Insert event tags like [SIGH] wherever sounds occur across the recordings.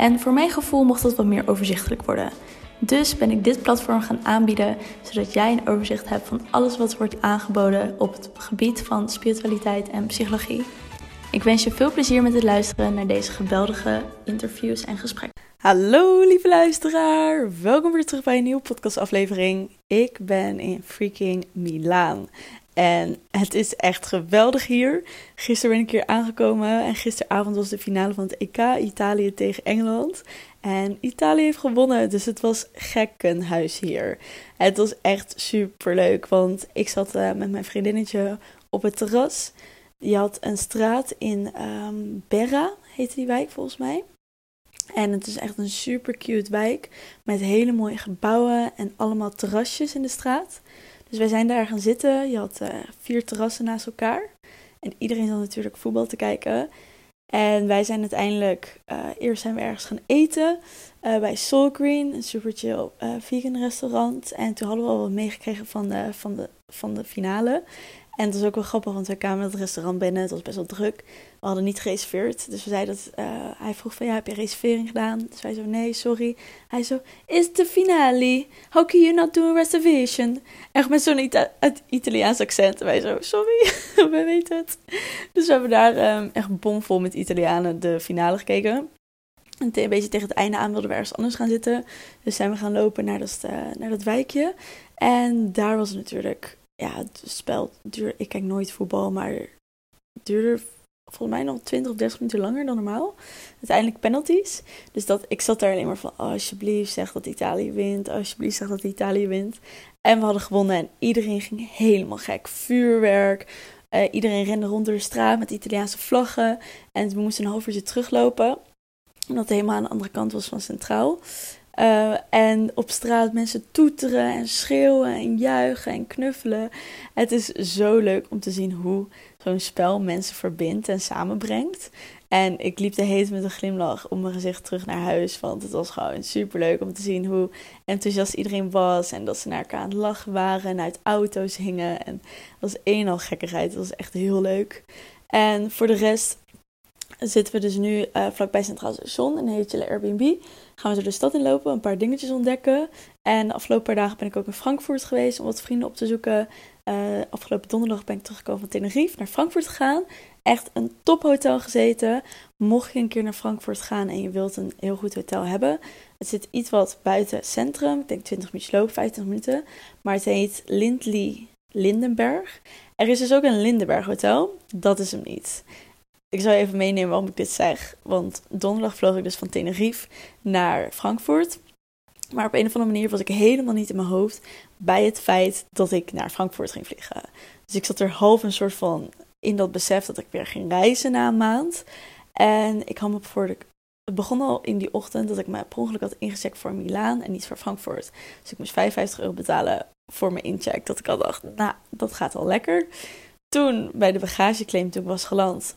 En voor mijn gevoel mocht dat wat meer overzichtelijk worden. Dus ben ik dit platform gaan aanbieden, zodat jij een overzicht hebt van alles wat wordt aangeboden op het gebied van spiritualiteit en psychologie. Ik wens je veel plezier met het luisteren naar deze geweldige interviews en gesprekken. Hallo lieve luisteraar, welkom weer terug bij een nieuwe podcastaflevering. Ik ben in freaking Milaan. En het is echt geweldig hier. Gisteren ben ik hier aangekomen en gisteravond was de finale van het EK Italië tegen Engeland. En Italië heeft gewonnen, dus het was gekkenhuis hier. Het was echt super leuk, want ik zat uh, met mijn vriendinnetje op het terras. Die had een straat in um, Berra, heette die wijk volgens mij. En het is echt een super cute wijk met hele mooie gebouwen en allemaal terrasjes in de straat. Dus wij zijn daar gaan zitten. Je had uh, vier terrassen naast elkaar. En iedereen zat natuurlijk voetbal te kijken. En wij zijn uiteindelijk, uh, eerst zijn we ergens gaan eten uh, bij Soul Green, een super chill vegan restaurant. En toen hadden we al wat meegekregen van de, van, de, van de finale. En het was ook wel grappig, want we kwamen het restaurant binnen. Het was best wel druk. We hadden niet gereserveerd. Dus we zeiden dat hij vroeg van ja, heb je reservering gedaan? Dus wij zo nee, sorry. Hij zo, is de finale? How can you not do a reservation? Echt met zo'n Ita Italiaans accent. En wij zo, sorry, [LAUGHS] we weten het. Dus we hebben daar um, echt bomvol met Italianen de finale gekeken. En een beetje tegen het einde aan wilden we ergens anders gaan zitten. Dus zijn we gaan lopen naar dat, uh, naar dat wijkje. En daar was het natuurlijk ja, het spel duurde, ik kijk nooit voetbal, maar het duurde volgens mij nog 20 of 30 minuten langer dan normaal. Uiteindelijk penalties. Dus dat, ik zat daar alleen maar van, oh, alsjeblieft zeg dat Italië wint, alsjeblieft zeg dat Italië wint. En we hadden gewonnen en iedereen ging helemaal gek. Vuurwerk, uh, iedereen rende rond door de straat met Italiaanse vlaggen. En we moesten een half uurtje teruglopen, omdat het helemaal aan de andere kant was van Centraal. Uh, en op straat mensen toeteren en schreeuwen en juichen en knuffelen. Het is zo leuk om te zien hoe zo'n spel mensen verbindt en samenbrengt. En ik liep de hele met een glimlach op mijn gezicht terug naar huis. Want het was gewoon super leuk om te zien hoe enthousiast iedereen was. En dat ze naar elkaar aan het lachen waren en uit auto's hingen. En dat was een al gekkigheid. Dat was echt heel leuk. En voor de rest zitten we dus nu uh, vlakbij Centraal Station in een hele Airbnb. Gaan we zo de stad inlopen, een paar dingetjes ontdekken. En de afgelopen paar dagen ben ik ook in Frankfurt geweest om wat vrienden op te zoeken. Uh, afgelopen donderdag ben ik teruggekomen van Tenerife naar Frankfurt gegaan. Echt een tophotel gezeten. Mocht je een keer naar Frankfurt gaan en je wilt een heel goed hotel hebben. Het zit iets wat buiten het centrum. Ik denk 20 minuten lopen, 25 minuten. Maar het heet Lindley Lindenberg. Er is dus ook een Lindenberg hotel. Dat is hem niet. Ik zal even meenemen waarom ik dit zeg. Want donderdag vloog ik dus van Tenerife naar Frankfurt. Maar op een of andere manier was ik helemaal niet in mijn hoofd bij het feit dat ik naar Frankfurt ging vliegen. Dus ik zat er half een soort van in dat besef dat ik weer ging reizen na een maand. En ik had me voor de. Het begon al in die ochtend dat ik me per ongeluk had ingecheckt voor Milaan en niet voor Frankfurt. Dus ik moest 55 euro betalen voor mijn incheck. Dat ik al dacht, nou, dat gaat al lekker. Toen bij de bagageclaim, toen ik was geland,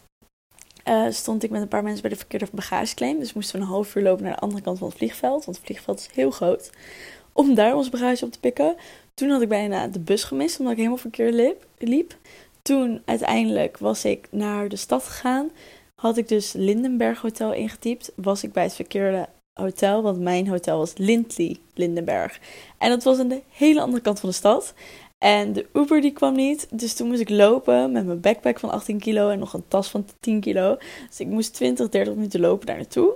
uh, stond ik met een paar mensen bij de verkeerde bagageclaim. Dus moesten we een half uur lopen naar de andere kant van het vliegveld. Want het vliegveld is heel groot. Om daar ons bagage op te pikken. Toen had ik bijna de bus gemist, omdat ik helemaal verkeerd liep. Toen uiteindelijk was ik naar de stad gegaan. Had ik dus Lindenberg Hotel ingetypt. Was ik bij het verkeerde hotel, want mijn hotel was Lindley Lindenberg. En dat was aan de hele andere kant van de stad. En de Uber die kwam niet. Dus toen moest ik lopen met mijn backpack van 18 kilo en nog een tas van 10 kilo. Dus ik moest 20, 30 minuten lopen daar naartoe.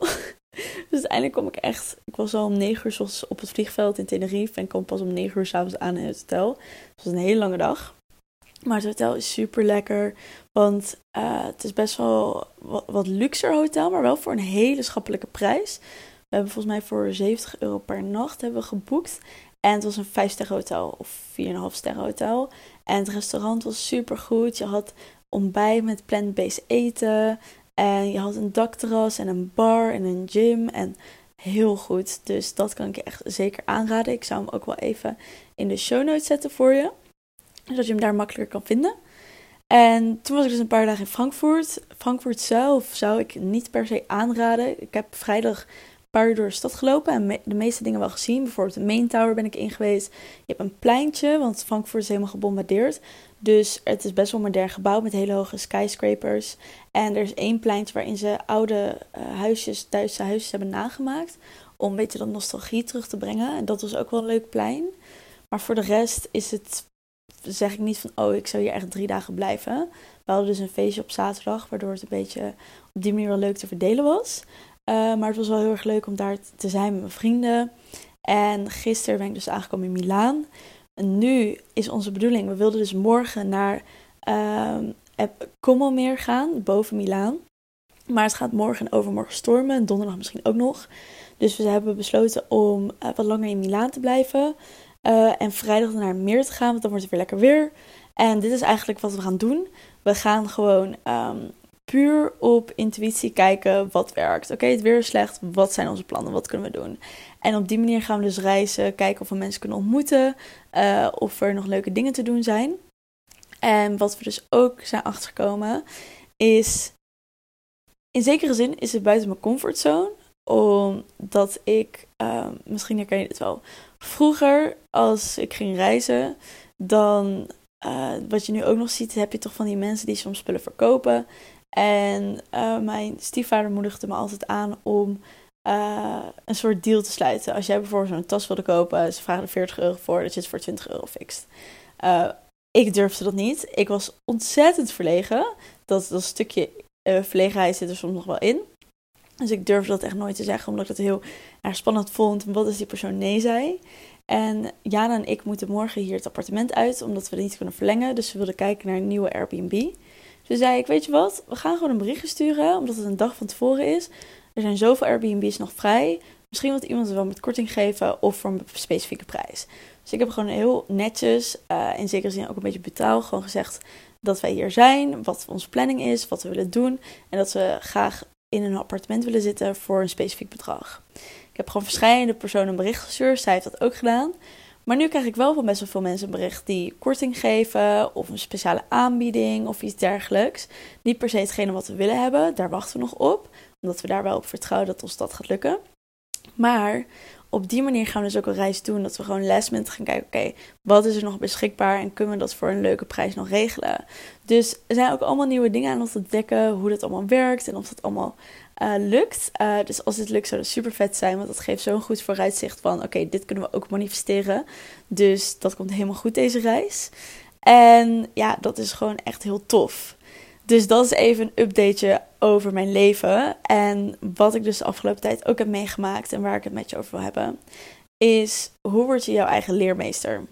[LAUGHS] dus uiteindelijk kwam ik echt. Ik was al om 9 uur op het vliegveld in Tenerife. En kwam pas om 9 uur s'avonds aan in het hotel. Het was een hele lange dag. Maar het hotel is super lekker. Want uh, het is best wel wat, wat luxer hotel. Maar wel voor een hele schappelijke prijs. We hebben volgens mij voor 70 euro per nacht hebben we geboekt. En het was een 5 sterren hotel of 4,5 sterren hotel. En het restaurant was super goed. Je had ontbijt met plant-based eten. En je had een dakterras en een bar en een gym. En heel goed. Dus dat kan ik je echt zeker aanraden. Ik zou hem ook wel even in de show notes zetten voor je. Zodat je hem daar makkelijker kan vinden. En toen was ik dus een paar dagen in Frankfurt. Frankfurt zelf zou ik niet per se aanraden. Ik heb vrijdag paar uur door de stad gelopen en de meeste dingen wel gezien. Bijvoorbeeld de Main Tower ben ik in geweest. Je hebt een pleintje, want Frankfurt is helemaal gebombardeerd. Dus het is best wel modern gebouwd met hele hoge skyscrapers. En er is één pleintje waarin ze oude uh, huisjes, Duitse huisjes hebben nagemaakt. Om een beetje dat nostalgie terug te brengen. En dat was ook wel een leuk plein. Maar voor de rest is het, zeg ik niet van, oh, ik zou hier echt drie dagen blijven. We hadden dus een feestje op zaterdag, waardoor het een beetje op die manier wel leuk te verdelen was. Uh, maar het was wel heel erg leuk om daar te zijn met mijn vrienden. En gisteren ben ik dus aangekomen in Milaan. En nu is onze bedoeling, we wilden dus morgen naar uh, Kommelmeer gaan, boven Milaan. Maar het gaat morgen en overmorgen stormen en donderdag misschien ook nog. Dus we hebben besloten om uh, wat langer in Milaan te blijven. Uh, en vrijdag naar meer te gaan, want dan wordt het weer lekker weer. En dit is eigenlijk wat we gaan doen. We gaan gewoon um, puur op intuïtie kijken wat werkt. Oké, het weer is slecht. Wat zijn onze plannen? Wat kunnen we doen? En op die manier gaan we dus reizen, kijken of we mensen kunnen ontmoeten, uh, of er nog leuke dingen te doen zijn. En wat we dus ook zijn achtergekomen is, in zekere zin is het buiten mijn comfortzone, omdat ik, uh, misschien herken je het wel, vroeger als ik ging reizen, dan uh, wat je nu ook nog ziet, heb je toch van die mensen die soms spullen verkopen. En uh, mijn stiefvader moedigde me altijd aan om uh, een soort deal te sluiten. Als jij bijvoorbeeld zo'n tas wilde kopen, ze vragen er 40 euro voor, dat je het voor 20 euro fixt. Uh, ik durfde dat niet. Ik was ontzettend verlegen. Dat, dat stukje verlegenheid zit er soms nog wel in. Dus ik durfde dat echt nooit te zeggen, omdat ik het heel erg spannend vond. Wat als die persoon nee zei? En Jana en ik moeten morgen hier het appartement uit, omdat we het niet kunnen verlengen. Dus we wilden kijken naar een nieuwe Airbnb. Dus zei ik, weet je wat, we gaan gewoon een berichtje sturen, omdat het een dag van tevoren is. Er zijn zoveel Airbnb's nog vrij. Misschien wil iemand het wel met korting geven of voor een specifieke prijs. Dus ik heb gewoon heel netjes, uh, in zekere zin ook een beetje brutaal, gewoon gezegd dat wij hier zijn, wat onze planning is, wat we willen doen. En dat we graag in een appartement willen zitten voor een specifiek bedrag. Ik heb gewoon verschillende personen een bericht gestuurd. Zij heeft dat ook gedaan. Maar nu krijg ik wel van best wel veel mensen bericht die korting geven of een speciale aanbieding of iets dergelijks. Niet per se hetgene wat we willen hebben, daar wachten we nog op, omdat we daar wel op vertrouwen dat ons dat gaat lukken. Maar op die manier gaan we dus ook een reis doen. Dat we gewoon last gaan kijken, oké, wat is er nog beschikbaar en kunnen we dat voor een leuke prijs nog regelen. Dus er zijn ook allemaal nieuwe dingen aan ons te dekken, hoe dat allemaal werkt en of dat allemaal uh, lukt. Uh, dus als dit lukt zou dat super vet zijn, want dat geeft zo'n goed vooruitzicht van, oké, dit kunnen we ook manifesteren. Dus dat komt helemaal goed deze reis. En ja, dat is gewoon echt heel tof. Dus dat is even een updateje over mijn leven. En wat ik dus de afgelopen tijd ook heb meegemaakt en waar ik het met je over wil hebben, is hoe word je jouw eigen leermeester?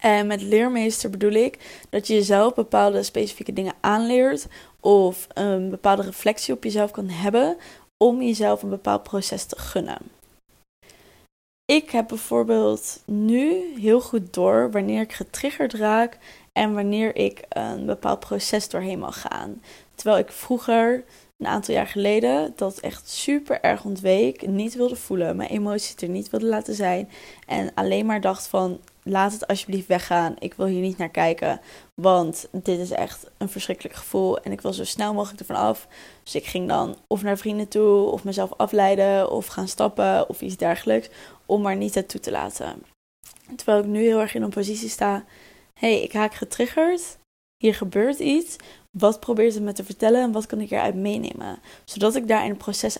En met leermeester bedoel ik dat je jezelf bepaalde specifieke dingen aanleert of een bepaalde reflectie op jezelf kan hebben om jezelf een bepaald proces te gunnen. Ik heb bijvoorbeeld nu heel goed door wanneer ik getriggerd raak en wanneer ik een bepaald proces doorheen mag gaan. Terwijl ik vroeger, een aantal jaar geleden, dat echt super erg ontweek, niet wilde voelen, mijn emoties er niet wilde laten zijn en alleen maar dacht van laat het alsjeblieft weggaan. Ik wil hier niet naar kijken, want dit is echt een verschrikkelijk gevoel en ik wil zo snel mogelijk ervan af. Dus ik ging dan of naar vrienden toe, of mezelf afleiden, of gaan stappen of iets dergelijks, om maar niet het toe te laten. Terwijl ik nu heel erg in een positie sta hey, ik haak getriggerd. Hier gebeurt iets. Wat probeert het me te vertellen en wat kan ik eruit meenemen? Zodat ik daar in het proces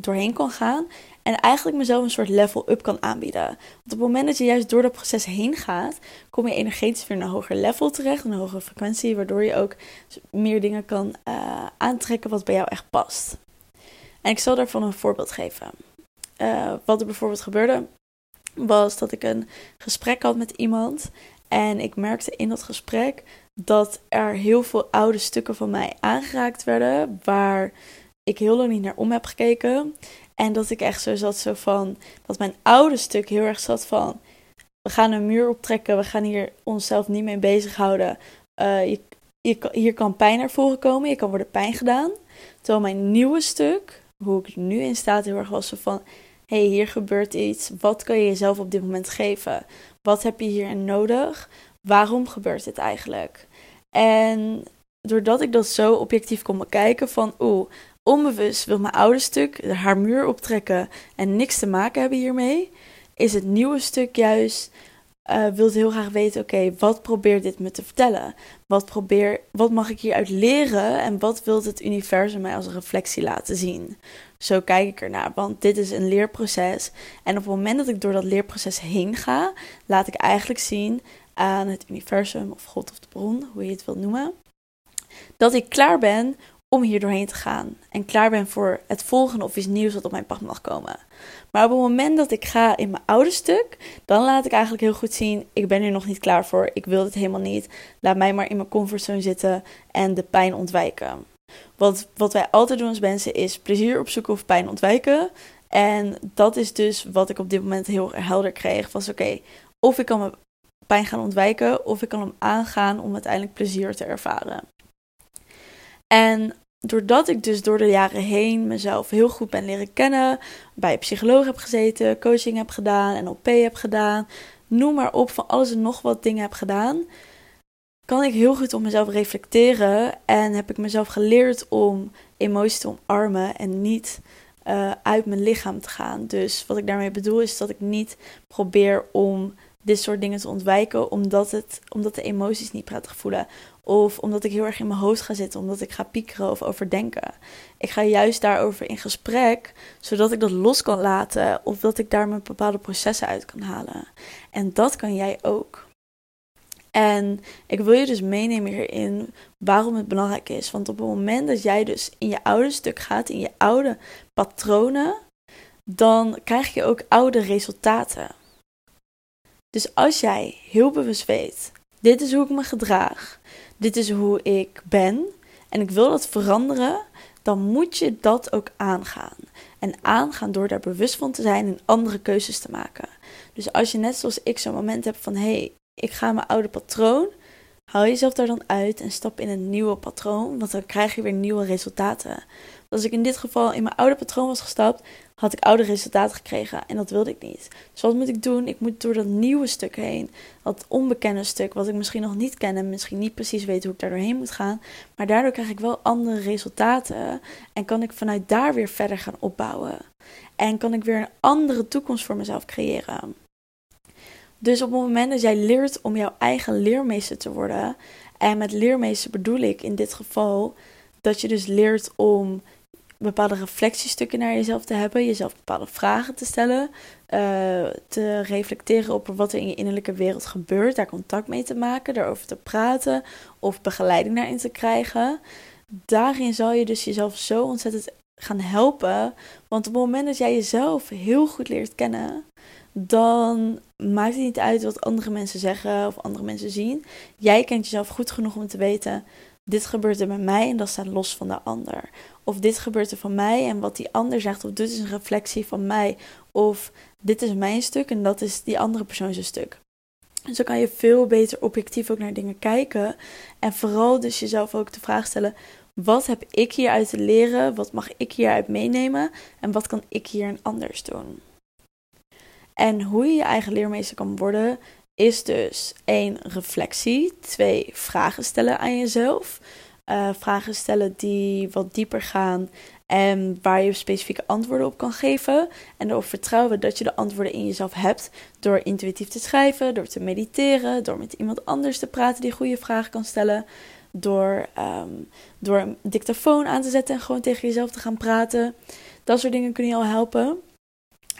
doorheen kan gaan en eigenlijk mezelf een soort level up kan aanbieden. Want op het moment dat je juist door dat proces heen gaat, kom je energetisch weer naar een hoger level terecht, een hogere frequentie, waardoor je ook meer dingen kan uh, aantrekken wat bij jou echt past. En ik zal daarvan een voorbeeld geven. Uh, wat er bijvoorbeeld gebeurde, was dat ik een gesprek had met iemand en ik merkte in dat gesprek dat er heel veel oude stukken van mij aangeraakt werden, waar ik heel lang niet naar om heb gekeken. En dat ik echt zo zat, zo van, dat mijn oude stuk heel erg zat van, we gaan een muur optrekken, we gaan hier onszelf niet mee bezighouden. Uh, je, hier kan pijn naar voren komen, je kan worden pijn gedaan. Terwijl mijn nieuwe stuk hoe ik nu in staat heel erg was van... hey, hier gebeurt iets. Wat kan je jezelf op dit moment geven? Wat heb je hierin nodig? Waarom gebeurt dit eigenlijk? En doordat ik dat zo objectief kon bekijken van... oeh, onbewust wil mijn oude stuk haar muur optrekken en niks te maken hebben hiermee... is het nieuwe stuk juist uh, wilt heel graag weten: oké, wat probeert dit me te vertellen? Wat, probeer, wat mag ik hieruit leren en wat wil het universum mij als reflectie laten zien? Zo kijk ik ernaar, want dit is een leerproces. En op het moment dat ik door dat leerproces heen ga, laat ik eigenlijk zien aan het universum of God of de bron, hoe je het wilt noemen, dat ik klaar ben om hier doorheen te gaan. En klaar ben voor het volgende of iets nieuws wat op mijn pad mag komen. Maar op het moment dat ik ga in mijn oude stuk, dan laat ik eigenlijk heel goed zien: ik ben er nog niet klaar voor. Ik wil het helemaal niet. Laat mij maar in mijn comfortzone zitten en de pijn ontwijken. Want wat wij altijd doen als mensen is plezier opzoeken of pijn ontwijken. En dat is dus wat ik op dit moment heel helder kreeg. Was oké, of ik kan mijn pijn gaan ontwijken, of ik kan hem aangaan om uiteindelijk plezier te ervaren. En doordat ik dus door de jaren heen mezelf heel goed ben leren kennen, bij een psycholoog heb gezeten, coaching heb gedaan, NLP heb gedaan, noem maar op, van alles en nog wat dingen heb gedaan, kan ik heel goed op mezelf reflecteren en heb ik mezelf geleerd om emoties te omarmen en niet uh, uit mijn lichaam te gaan. Dus wat ik daarmee bedoel is dat ik niet probeer om dit soort dingen te ontwijken omdat, het, omdat de emoties niet prettig voelen. Of omdat ik heel erg in mijn hoofd ga zitten, omdat ik ga piekeren of overdenken. Ik ga juist daarover in gesprek, zodat ik dat los kan laten of dat ik daar mijn bepaalde processen uit kan halen. En dat kan jij ook. En ik wil je dus meenemen hierin waarom het belangrijk is. Want op het moment dat jij dus in je oude stuk gaat, in je oude patronen, dan krijg je ook oude resultaten. Dus als jij heel bewust weet, dit is hoe ik me gedraag, dit is hoe ik ben en ik wil dat veranderen, dan moet je dat ook aangaan. En aangaan door daar bewust van te zijn en andere keuzes te maken. Dus als je net zoals ik zo'n moment hebt van hé, hey, ik ga mijn oude patroon, haal jezelf daar dan uit en stap in een nieuwe patroon, want dan krijg je weer nieuwe resultaten. Als ik in dit geval in mijn oude patroon was gestapt, had ik oude resultaten gekregen en dat wilde ik niet. Dus wat moet ik doen? Ik moet door dat nieuwe stuk heen, dat onbekende stuk, wat ik misschien nog niet ken en misschien niet precies weet hoe ik daar doorheen moet gaan. Maar daardoor krijg ik wel andere resultaten en kan ik vanuit daar weer verder gaan opbouwen. En kan ik weer een andere toekomst voor mezelf creëren. Dus op het moment dat jij leert om jouw eigen leermeester te worden, en met leermeester bedoel ik in dit geval dat je dus leert om bepaalde reflectiestukken naar jezelf te hebben, jezelf bepaalde vragen te stellen, uh, te reflecteren op wat er in je innerlijke wereld gebeurt, daar contact mee te maken, daarover te praten of begeleiding daarin te krijgen. Daarin zal je dus jezelf zo ontzettend gaan helpen, want op het moment dat jij jezelf heel goed leert kennen, dan maakt het niet uit wat andere mensen zeggen of andere mensen zien. Jij kent jezelf goed genoeg om te weten: dit gebeurt er bij mij en dat staat los van de ander. Of dit gebeurt er van mij en wat die ander zegt, of dit is een reflectie van mij. Of dit is mijn stuk en dat is die andere persoon zijn stuk. Dus dan kan je veel beter objectief ook naar dingen kijken. En vooral dus jezelf ook de vraag stellen: wat heb ik hieruit te leren? Wat mag ik hieruit meenemen? En wat kan ik hier anders doen? En hoe je je eigen leermeester kan worden, is dus één reflectie, twee vragen stellen aan jezelf. Uh, vragen stellen die wat dieper gaan en waar je specifieke antwoorden op kan geven. En erop vertrouwen dat je de antwoorden in jezelf hebt door intuïtief te schrijven, door te mediteren, door met iemand anders te praten die goede vragen kan stellen. Door, um, door een dictafoon aan te zetten en gewoon tegen jezelf te gaan praten. Dat soort dingen kunnen je al helpen.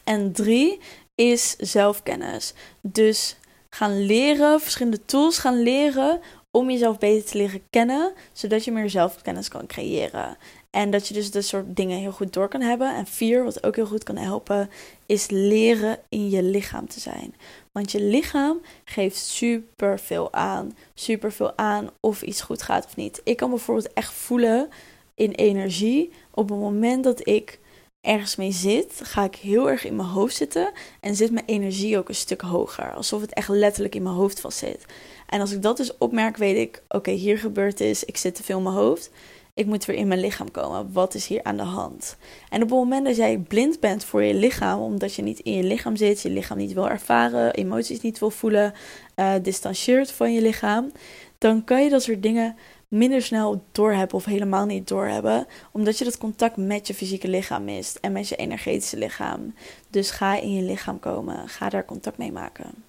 En drie is zelfkennis. Dus gaan leren, verschillende tools gaan leren om jezelf beter te leren kennen, zodat je meer zelfkennis kan creëren. En dat je dus dat soort dingen heel goed door kan hebben. En vier, wat ook heel goed kan helpen, is leren in je lichaam te zijn. Want je lichaam geeft super veel aan. Super veel aan of iets goed gaat of niet. Ik kan bijvoorbeeld echt voelen in energie op het moment dat ik ergens mee zit, ga ik heel erg in mijn hoofd zitten en zit mijn energie ook een stuk hoger. Alsof het echt letterlijk in mijn hoofd vast zit. En als ik dat dus opmerk, weet ik, oké, hier gebeurt is, ik zit te veel in mijn hoofd. ik moet weer in mijn lichaam komen. Wat is hier aan de hand? En op het moment dat jij blind bent voor je lichaam, omdat je niet in je lichaam zit, je lichaam niet wil ervaren, emoties niet wil voelen, uh, distancieert van je lichaam, dan kan je dat soort dingen minder snel doorhebben of helemaal niet doorhebben, omdat je dat contact met je fysieke lichaam mist en met je energetische lichaam. Dus ga in je lichaam komen, ga daar contact mee maken.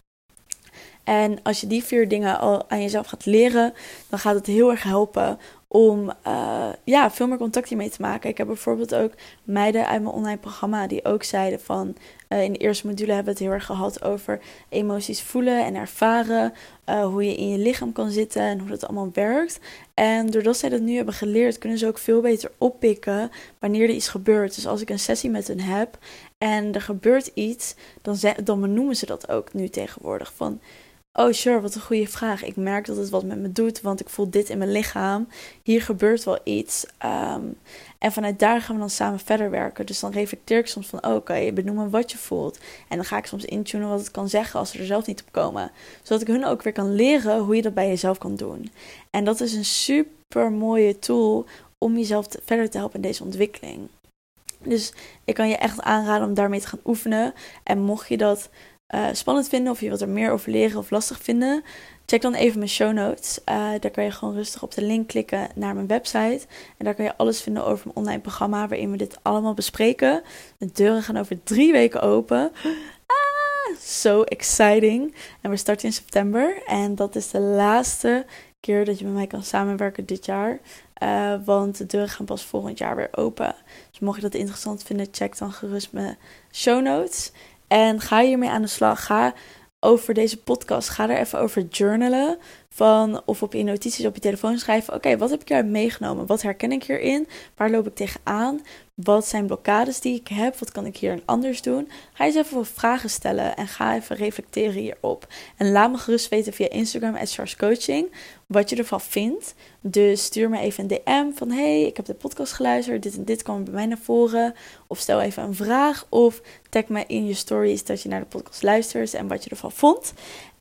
En als je die vier dingen al aan jezelf gaat leren, dan gaat het heel erg helpen om uh, ja, veel meer contact hiermee te maken. Ik heb bijvoorbeeld ook meiden uit mijn online programma die ook zeiden van... Uh, in de eerste module hebben we het heel erg gehad over emoties voelen en ervaren. Uh, hoe je in je lichaam kan zitten en hoe dat allemaal werkt. En doordat zij dat nu hebben geleerd, kunnen ze ook veel beter oppikken wanneer er iets gebeurt. Dus als ik een sessie met hen heb en er gebeurt iets, dan, dan benoemen ze dat ook nu tegenwoordig. Van Oh, sure, wat een goede vraag. Ik merk dat het wat met me doet, want ik voel dit in mijn lichaam. Hier gebeurt wel iets. Um, en vanuit daar gaan we dan samen verder werken. Dus dan reflecteer ik soms van, oh, oké, okay, benoemen wat je voelt. En dan ga ik soms intunen wat het kan zeggen als ze er zelf niet op komen. Zodat ik hun ook weer kan leren hoe je dat bij jezelf kan doen. En dat is een super mooie tool om jezelf verder te helpen in deze ontwikkeling. Dus ik kan je echt aanraden om daarmee te gaan oefenen. En mocht je dat uh, spannend vinden of je wilt er meer over leren of lastig vinden, check dan even mijn show notes. Uh, daar kan je gewoon rustig op de link klikken naar mijn website. En daar kan je alles vinden over mijn online programma waarin we dit allemaal bespreken. De deuren gaan over drie weken open. Ah, so exciting. En we starten in september. En dat is de laatste keer dat je met mij kan samenwerken dit jaar. Uh, want de deuren gaan pas volgend jaar weer open. Dus mocht je dat interessant vinden, check dan gerust mijn show notes. En ga hiermee aan de slag. Ga over deze podcast, ga er even over journalen. Van, of op je notities op je telefoon schrijven. Oké, wat heb ik hieruit meegenomen? Wat herken ik hierin? Waar loop ik tegenaan? Wat zijn blokkades die ik heb? Wat kan ik hier anders doen? Ga eens even vragen stellen en ga even reflecteren hierop. En laat me gerust weten via Instagram at wat je ervan vindt. Dus stuur me even een DM van hey, ik heb de podcast geluisterd, dit en dit kwam bij mij naar voren. Of stel even een vraag of tag me in je stories dat je naar de podcast luistert en wat je ervan vond.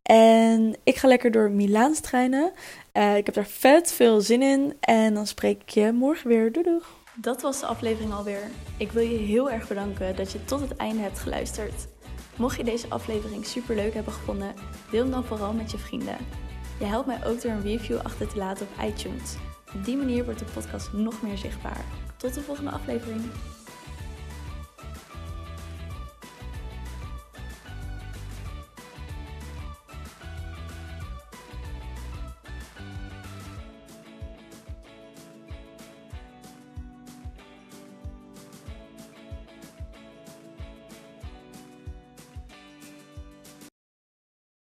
En ik ga lekker door Milaans trainen. Uh, ik heb daar vet veel zin in en dan spreek ik je morgen weer. Doei doeg! Dat was de aflevering alweer. Ik wil je heel erg bedanken dat je tot het einde hebt geluisterd. Mocht je deze aflevering super leuk hebben gevonden, deel hem dan vooral met je vrienden. Je helpt mij ook door een review achter te laten op iTunes. Op die manier wordt de podcast nog meer zichtbaar. Tot de volgende aflevering.